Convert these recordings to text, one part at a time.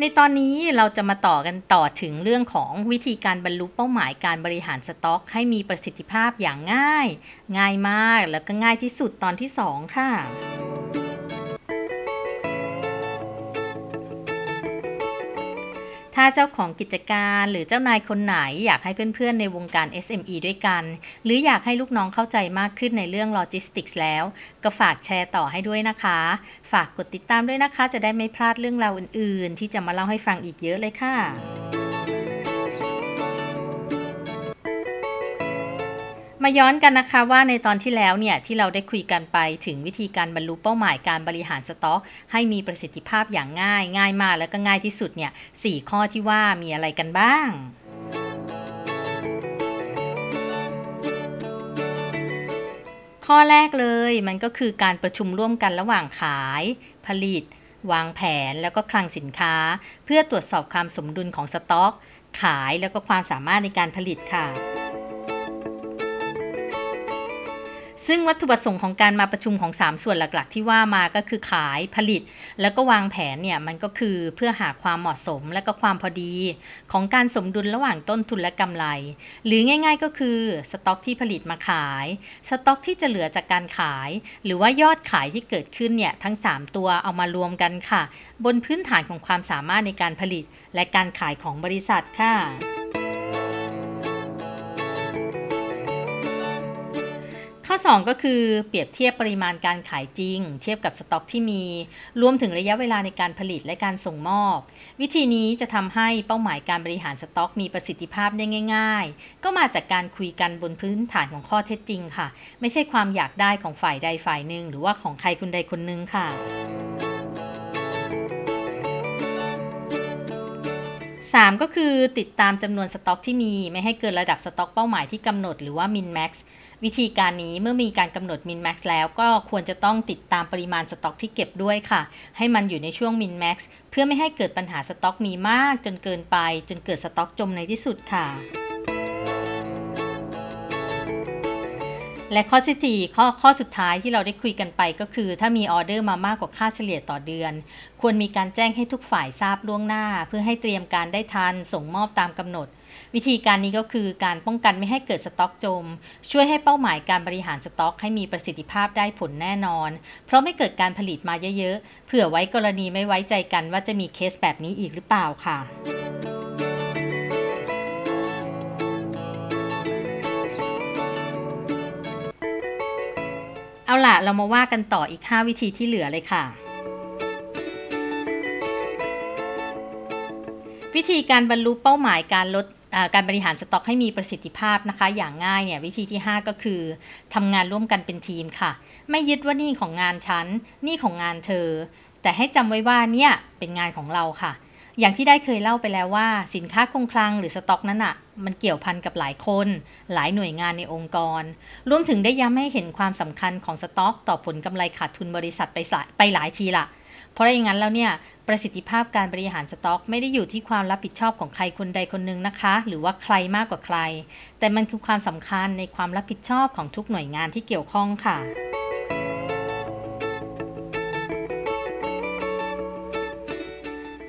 ในตอนนี้เราจะมาต่อกันต่อถึงเรื่องของวิธีการบรรลุเป้าหมายการบริหารสต็อก ให้มีประสิทธิภาพอย่างง่าย ง่ายมากแล้วก็ง่ายที่สุดตอนที่ 2 ค่ะ ถ้าเจ้าของกิจการหรือเจ้านายคนไหนอยากให้เพื่อนๆ ในวงการ SME ด้วยกัน หรืออยากให้ลูกน้องเข้าใจมากขึ้นในเรื่องโลจิสติกส์แล้ว ก็ฝากแชร์ต่อให้ด้วยนะคะ ฝากกดติดตามด้วยนะคะ จะได้ไม่พลาดเรื่องราวอื่นๆ ที่จะมาเล่าให้ฟังอีกเยอะเลยค่ะ มาย้อนกันนะคะว่าในตอนที่แล้วเนี่ยที่เราได้คุยกันไปถึงวิธีการบรรลุเป้าหมายการบริหารสต็อก ให้มีประสิทธิภาพอย่างง่าย ง่ายมากแล้วก็ง่ายที่สุดเนี่ยสข้อที่ว่ามีอะไรกันบ้างข้อแรกเลยมันก็คือการประชุมร่วมกันระหว่างขาย ผลิต วางแผนแล้วก็คลังสินค้า เพื่อตรวจสอบความสมดุลของสต็อก ขายแล้วก็ความสามารถในการผลิตค่ะ ซึ่งวัตถุประสงค์ของการมาประชุมของ 3 ส่วนหลักๆ ที่ว่ามาก็คือขายผลิต แล้วก็วางแผนเนี่ยมันก็คือเพื่อหาความเหมาะสมและก็ความพอดี ของการสมดุลระหว่างต้นทุนและกำไร หรือง่าย ๆ ก็คือสต็อกที่ผลิตมาขาย สต็อกที่จะเหลือจากการขาย หรือว่ายอดขายที่เกิดขึ้นเนี่ยทั้ง 3 ตัวเอามารวมกันค่ะ บนพื้นฐานของความสามารถในการผลิต และการขายของบริษัทค่ะ ข้อ 2 ก็คือเปรียบเทียบปริมาณการขายจริง เทียบกับสต็อกที่มี รวมถึงระยะเวลาในการผลิตและการส่งมอบ วิธีนี้จะทำให้เป้าหมายการบริหารสต็อก มีประสิทธิภาพได้ง่าย ๆ ก็มาจากการคุยกันบนพื้นฐานของข้อเท็จจริงค่ะ ไม่ใช่ความอยากได้ของฝ่ายใดฝ่ายหนึ่งหรือว่าของใครคนใดคนหนึ่งค่ะ 3 ก็คือติดตามจำนวนสต็อกที่มีไม่ให้เกินระดับสต็อกเป้าหมายที่กำหนดหรือว่า min max วิธีการนี้เมื่อมีการกำหนด min max แล้วก็ควรจะต้องติดตามปริมาณสต็อกที่เก็บด้วยค่ะ ให้มันอยู่ในช่วง min max เพื่อไม่ให้เกิดปัญหาสต็อกมีมากจนเกินไป จนเกิดสต็อกจมในที่สุดค่ะ และข้อที่สี่ข้อข้อสุดท้ายที่เราได้คุยกันไปก็คือ ถ้ามีออเดอร์มามากกว่าค่าเฉลี่ยต่อเดือน ควรมีการแจ้งให้ทุกฝ่ายทราบล่วงหน้า เพื่อให้เตรียมการได้ทันส่งมอบตามกำหนด วิธีการนี้ก็คือการป้องกันไม่ให้เกิดสต็อกจม ช่วยให้เป้าหมายการบริหารสต็อก ให้มีประสิทธิภาพได้ผลแน่นอน เพราะไม่เกิดการผลิตมาเยอะๆเผื่อไว้กรณีไม่ไว้ใจกันว่าจะมีเคสแบบนี้อีกหรือเปล่าค่ะ เอาล่ะ เรามาว่ากันต่ออีก 5 วิธีที่เหลือเลยค่ะ วิธีการบรรลุเป้าหมายการลดการบริหารสต็อกให้มีประสิทธิภาพนะคะ อย่างง่ายเนี่ยวิธีที่ 5 ก็คือทำงานร่วมกันเป็นทีมค่ะ ไม่ยึดว่านี่ของงานฉันนี่ของงานเธอ แต่ให้จำไว้ว่าเนี่ยเป็นงานของเราค่ะ อย่างที่ได้เคยเล่าไปแล้วว่า สินค้าคงคลังหรือสต็อกนั้นอะมันเกี่ยวพันกับหลายคน หลายหน่วยงานในองค์กร รวมถึงได้ย้ำให้เห็นความสำคัญของสต็อก ต่อผลกำไรขาดทุนบริษัทไปไปหลายทีละเพราะอย่างนั้นแล้วเนี่ยประสิทธิภาพการบริหารสต็อก ไม่ได้อยู่ที่ความรับผิดชอบของใครคนใดคนหนึ่งนะคะ หรือว่าใครมากกว่าใคร แต่มันคือความสำคัญในความรับผิดชอบของทุกหน่วยงานที่เกี่ยวข้องค่ะ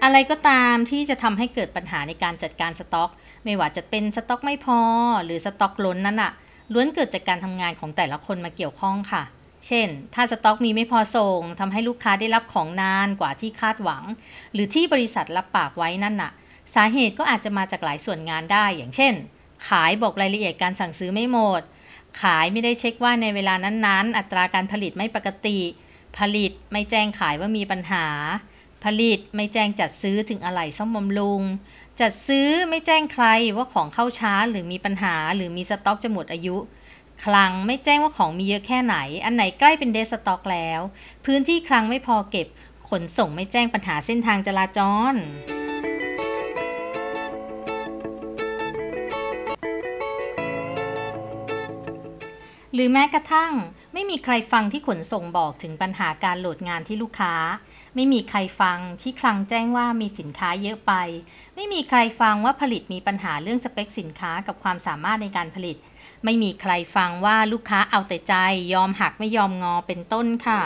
อะไรก็ตามที่จะทำให้เกิดปัญหาในการจัดการสต็อก ไม่ว่าจะเป็นสต็อกไม่พอ หรือสต็อกล้นนั้นอะล้วนเกิดจากการทำงานของแต่ละคนมาเกี่ยวข้องค่ะ เช่น ถ้าสต็อกมีไม่พอส่งทำให้ลูกค้าได้รับของนานกว่าที่คาดหวัง หรือที่บริษัทรับปากไว้นั่นน่ะ สาเหตุก็อาจจะมาจากหลายส่วนงานได้ อย่างเช่น ขายบอกรายละเอียดการสั่งซื้อไม่หมด ขายไม่ได้เช็คว่าในเวลานั้นๆ อัตราการผลิตไม่ปกติ ผลิตไม่แจ้งขายว่ามีปัญหา ผลิตไม่แจ้งจัดซื้อถึงอะไหล่ซ่อมบำรุง จัดซื้อไม่แจ้งใครว่าของเข้าช้าหรือมีปัญหาหรือมีสต็อกจะหมดอายุ คลังไม่แจ้งว่าของมีเยอะแค่ไหน อันไหนใกล้เป็นเดสต็อกแล้ว พื้นที่คลังไม่พอเก็บ ขนส่งไม่แจ้งปัญหาเส้นทางจราจรหรือแม้กระทั่งไม่มีใครฟังที่ขนส่งบอกถึงปัญหาการโหลดงานที่ลูกค้า ไม่มีใครฟังที่คลังแจ้งว่ามีสินค้าเยอะไป ไม่มีใครฟังว่าผลิตมีปัญหาเรื่องสเปคสินค้ากับความสามารถในการผลิต ไม่มีใครฟังว่าลูกค้าเอาแต่ใจ ยอมหักไม่ยอมงอเป็นต้นค่ะ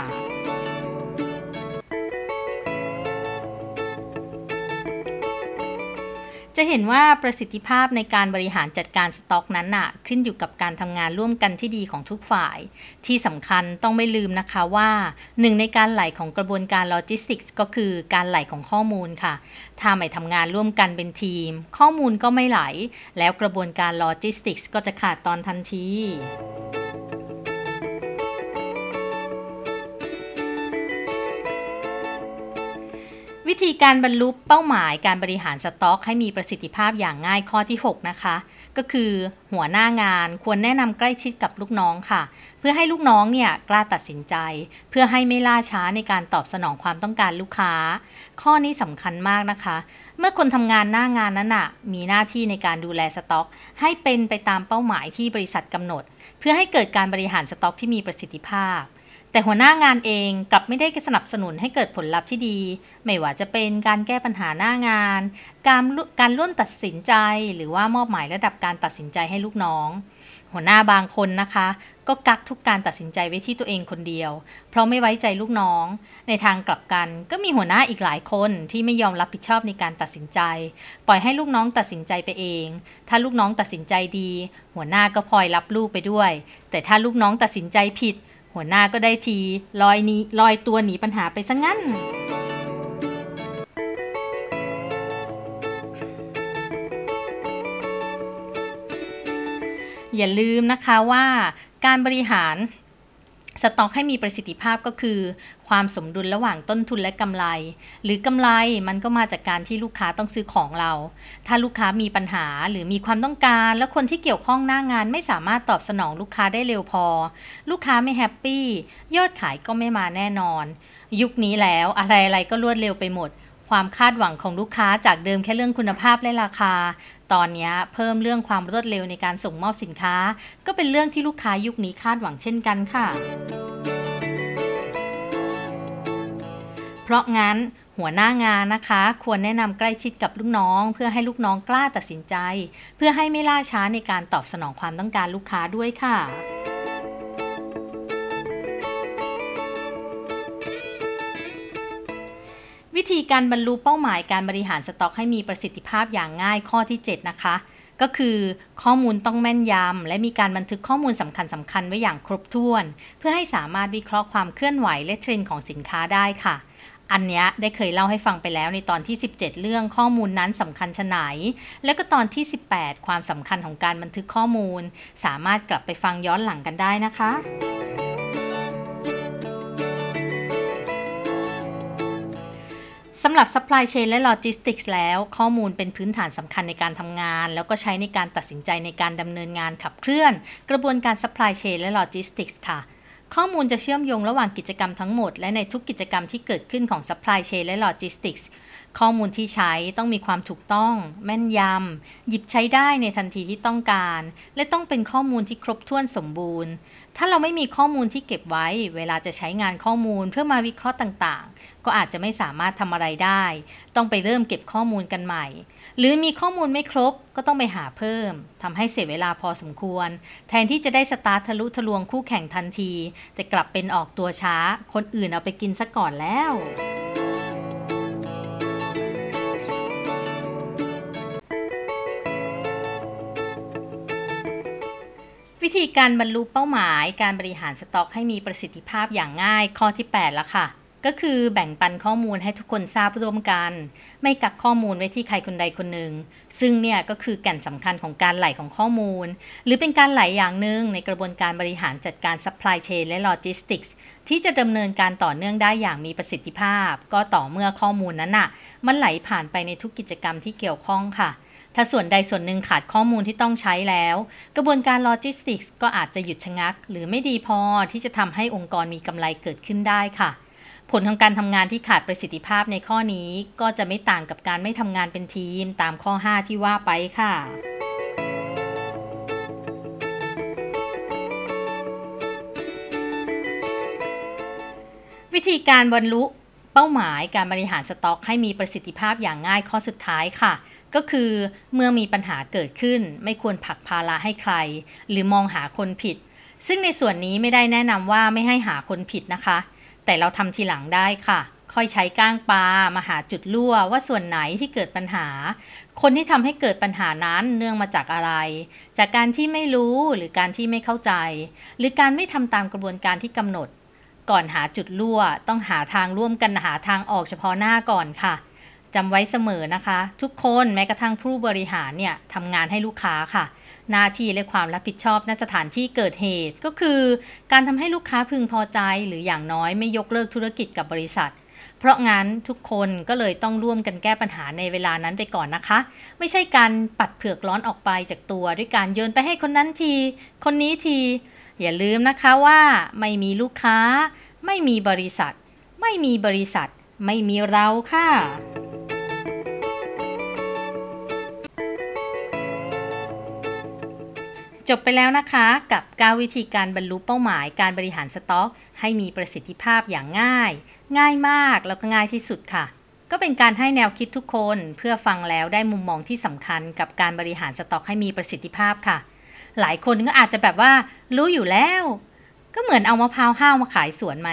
จะเห็นว่าประสิทธิภาพในการบริหารจัดการสต็อกนั้นน่ะ ขึ้นอยู่กับการทำงานร่วมกันที่ดีของทุกฝ่าย ที่สำคัญต้องไม่ลืมนะคะว่าหนึ่งในการไหลของกระบวนการโลจิสติกส์ก็คือการไหลของข้อมูลค่ะ ถ้าไม่ทำงานร่วมกันเป็นทีม ข้อมูลก็ไม่ไหล แล้วกระบวนการโลจิสติกส์ก็จะขาดตอนทันที วิธีการบรรลุเป้าหมายการบริหารสต็อกให้มีประสิทธิภาพอย่างง่ายข้อที่ 6 นะคะ ก็คือหัวหน้างานควรแนะนำใกล้ชิดกับลูกน้องค่ะ เพื่อให้ลูกน้องเนี่ยกล้าตัดสินใจ เพื่อให้ไม่ล่าช้าในการตอบสนองความต้องการลูกค้า ข้อนี้สำคัญมากนะคะ เมื่อคนทำงานหน้างานนั้นนะมีหน้าที่ในการดูแลสต็อก ให้เป็นไปตามเป้าหมายที่บริษัทกำหนด เพื่อให้เกิดการบริหารสต็อกที่มีประสิทธิภาพ แต่หัวหน้างานเองกลับไม่ได้สนับสนุนให้เกิดผลลัพธ์ที่ดี ไม่ว่าจะเป็นการแก้ปัญหาหน้างาน การการร่วมตัดสินใจ หรือว่ามอบหมายระดับการตัดสินใจให้ลูกน้อง หัวหน้าบางคนนะคะ ก็กักทุกการตัดสินใจไว้ที่ตัวเองคนเดียว เพราะไม่ไว้ใจลูกน้อง ในทางกลับกันก็มีหัวหน้าอีกหลายคนที่ไม่ยอมรับผิดชอบในการตัดสินใจ ปล่อยให้ลูกน้องตัดสินใจไปเอง ถ้าลูกน้องตัดสินใจดี หัวหน้าก็พลอยรับลูกไปด้วย แต่ถ้าลูกน้องตัดสินใจผิด หัวหน้าก็ได้ทีลอยนี้ลอยตัวหนีปัญหาไปซะงั้น อย่าลืมนะคะว่าการบริหาร สต็อกให้มีประสิทธิภาพก็คือ ความสมดุลระหว่างต้นทุนและกำไร หรือกำไรมันก็มาจากการที่ลูกค้าต้องซื้อของเรา ถ้าลูกค้ามีปัญหาหรือมีความต้องการ และคนที่เกี่ยวข้องหน้างานไม่สามารถตอบสนองลูกค้าได้เร็วพอ ลูกค้าไม่แฮปปี้ยอดขายก็ไม่มาแน่นอน ยุคนี้แล้วอะไรๆก็รวดเร็วไปหมด ความคาดหวังของลูกค้าจากเดิมแค่เรื่องคุณภาพและราคา ตอนนี้เพิ่มเรื่องความรวดเร็วในการส่งมอบสินค้า ก็เป็นเรื่องที่ลูกค้ายุคนี้คาดหวังเช่นกันค่ะ เพราะงั้นหัวหน้างานนะคะ ควรแนะนำใกล้ชิดกับลูกน้อง เพื่อให้ลูกน้องกล้าตัดสินใจ เพื่อให้ไม่ล่าช้าในการตอบสนองความต้องการลูกค้าด้วยค่ะ วิธีการบรรลุเป้าหมายการบริหารสต็อกให้มีประสิทธิภาพอย่างง่ายข้อที่ 7 นะคะ ก็คือข้อมูลต้องแม่นยำ และมีการบันทึกข้อมูลสำคัญสำคัญไว้อย่างครบถ้วน เพื่อให้สามารถวิเคราะห์ความเคลื่อนไหวและเทรนด์ของสินค้าได้ค่ะอันนี้ได้เคยเล่าให้ฟังไปแล้วในตอนที่ 17 เรื่องข้อมูลนั้นสำคัญชะไหน และก็ตอนที่ 18 ความสำคัญของการบันทึกข้อมูล สามารถกลับไปฟังย้อนหลังกันได้นะคะ สำหรับ supply chain และ logistics แล้วข้อมูลเป็นพื้นฐานสำคัญในการทำงาน แล้วก็ใช้ในการตัดสินใจในการดำเนินงานขับเคลื่อน กระบวนการ supply chain และ logistics ค่ะข้อมูลจะเชื่อมโยงระหว่างกิจกรรมทั้งหมด และในทุกกิจกรรมที่เกิดขึ้นของ supply chain และ logistics ข้อมูลที่ใช้ต้องมีความถูกต้อง แม่นยำ หยิบใช้ได้ในทันทีที่ต้องการ และต้องเป็นข้อมูลที่ครบถ้วนสมบูรณ์ ถ้าเราไม่มีข้อมูลที่เก็บไว้ เวลาจะใช้งานข้อมูลเพื่อมาวิเคราะห์ต่างๆ ก็อาจจะไม่สามารถทำอะไรได้ ต้องไปเริ่มเก็บข้อมูลกันใหม่ หรือมีข้อมูลไม่ครบก็ต้องไปหาเพิ่มทำให้เสียเวลาพอสมควร แทนที่จะได้สตาร์ททะลุทะลวงคู่แข่งทันที แต่กลับเป็นออกตัวช้า คนอื่นเอาไปกินซะก่อนแล้ว วิธีการบรรลุเป้าหมาย การบริหารสต็อกให้มีประสิทธิภาพอย่างง่ายข้อที่ 8ล้วค่ะ ก็คือแบ่งปันข้อมูลให้ทุกคนทราบร่วมกัน ไม่กักข้อมูลไว้ที่ใครคนใดคนหนึ่ง ซึ่งเนี่ยก็คือแก่นสำคัญของการไหลของข้อมูล หรือเป็นการไหลอย่างหนึ่งในกระบวนการบริหารจัดการ supply chain และ logistics ที่จะดำเนินการต่อเนื่องได้อย่างมีประสิทธิภาพ ก็ต่อเมื่อข้อมูลนั้นน่ะ มันไหลผ่านไปในทุกกิจกรรมที่เกี่ยวข้องค่ะ ถ้าส่วนใดส่วนหนึ่งขาดข้อมูลที่ต้องใช้แล้ว กระบวนการโลจิสติกส์ก็อาจจะหยุดชะงัก หรือไม่ดีพอที่จะทำให้องค์กรมีกำไรเกิดขึ้นได้ค่ะ ผลของการทำงานที่ขาดประสิทธิภาพในข้อนี้ก็จะไม่ต่างกับการไม่ทำงานเป็นทีมตามข้อ 5 ที่ว่าไปค่ะวิธีการบรรลุเป้าหมายการบริหารสต็อกให้มีประสิทธิภาพอย่างง่ายข้อสุดท้ายค่ะ ก็คือเมื่อมีปัญหาเกิดขึ้น ไม่ควรผลักภาระให้ใคร หรือมองหาคนผิด ซึ่งในส่วนนี้ไม่ได้แนะนำว่าไม่ให้หาคนผิดนะคะ แต่เราทำทีหลังได้ค่ะ ค่อยใช้ก้างปลามาหาจุดรั่วว่าส่วนไหนที่เกิดปัญหา คนที่ทำให้เกิดปัญหานั้นเนื่องมาจากอะไร จากการที่ไม่รู้หรือการที่ไม่เข้าใจ หรือการไม่ทำตามกระบวนการที่กำหนด ก่อนหาจุดรั่ว ต้องหาทางร่วมกันหาทางออกเฉพาะหน้าก่อนค่ะ จำไว้เสมอนะคะ ทุกคนแม้กระทั่งผู้บริหารเนี่ยทำงานให้ลูกค้าค่ะ หน้าที่และความรับผิดชอบณสถานที่เกิดเหตุ ก็คือ การทำให้ลูกค้าพึงพอใจ หรืออย่างน้อยไม่ยกเลิกธุรกิจกับบริษัท เพราะงั้นทุกคนก็เลยต้องร่วมกันแก้ปัญหาในเวลานั้นไปก่อนนะคะ ไม่ใช่การปัดเผือกร้อนออกไปจากตัว ด้วยการโยนไปให้คนนั้นที คนนี้ที อย่าลืมนะคะว่าไม่มีลูกค้า ไม่มีบริษัท ไม่มีบริษัท ไม่มีเราค่ะ จบไปแล้วนะคะกับ 9 วิธีการบรรลุเป้าหมายการบริหารสต็อก ให้มีประสิทธิภาพอย่างง่าย ง่ายมากแล้วก็ง่ายที่สุดค่ะ ก็เป็นการให้แนวคิดทุกคนเพื่อฟังแล้วได้มุมมองที่สำคัญกับการบริหารสต็อกให้มีประสิทธิภาพค่ะ หลายคนก็อาจจะแบบว่า รู้อยู่แล้ว ก็เหมือนเอามะพร้าวห้าวมาขายสวนไหม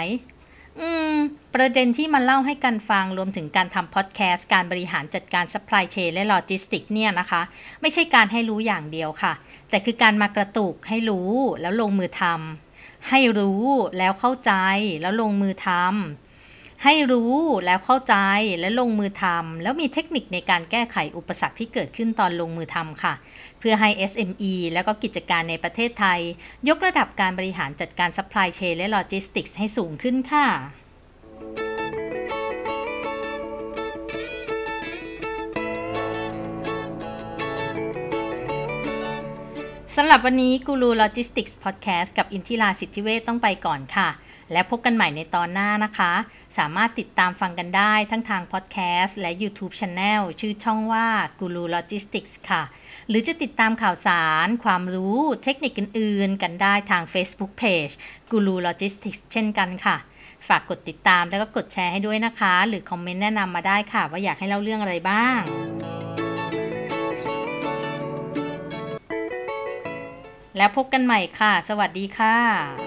อืม ประเด็นที่มาเล่าให้กันฟังรวมถึงการทำพอดแคสต์การบริหารจัดการ supply chain และ logistics เนี่ยนะคะ ไม่ใช่การให้รู้อย่างเดียวค่ะ แต่คือการมากระตุกให้รู้แล้วลงมือทำให้รู้แล้วเข้าใจแล้วลงมือทำให้รู้แล้วเข้าใจและลงมือทำแล้วมีเทคนิคในการแก้ไขอุปสรรคที่เกิดขึ้นตอนลงมือทำค่ะ เพื่อให้ SME แล้วก็กิจการในประเทศไทย ยกระดับการบริหารจัดการ supply chain และ logistics ให้สูงขึ้นค่ะสำหรับวันนี้กูรูโลจิสติกส์พอดแคสต์กับอินทิราสิทธิเวทต้องไปก่อนค่ะ และพบกันใหม่ในตอนหน้านะคะ สามารถติดตามฟังกันได้ทั้งทางพอดแคสต์และ YouTube Channel ชื่อช่องว่ากูรูโลจิสติกส์ค่ะ หรือจะติดตามข่าวสาร ความรู้เทคนิคอื่นๆ กันได้ทาง Facebook Page กูรูโลจิสติกส์เช่นกันค่ะ ฝากกดติดตามแล้วก็กดแชร์ให้ด้วยนะคะ หรือคอมเมนต์แนะนำมาได้ค่ะ ว่าอยากให้เล่าเรื่องอะไรบ้างแล้วพบกันใหม่ค่ะ สวัสดีค่ะ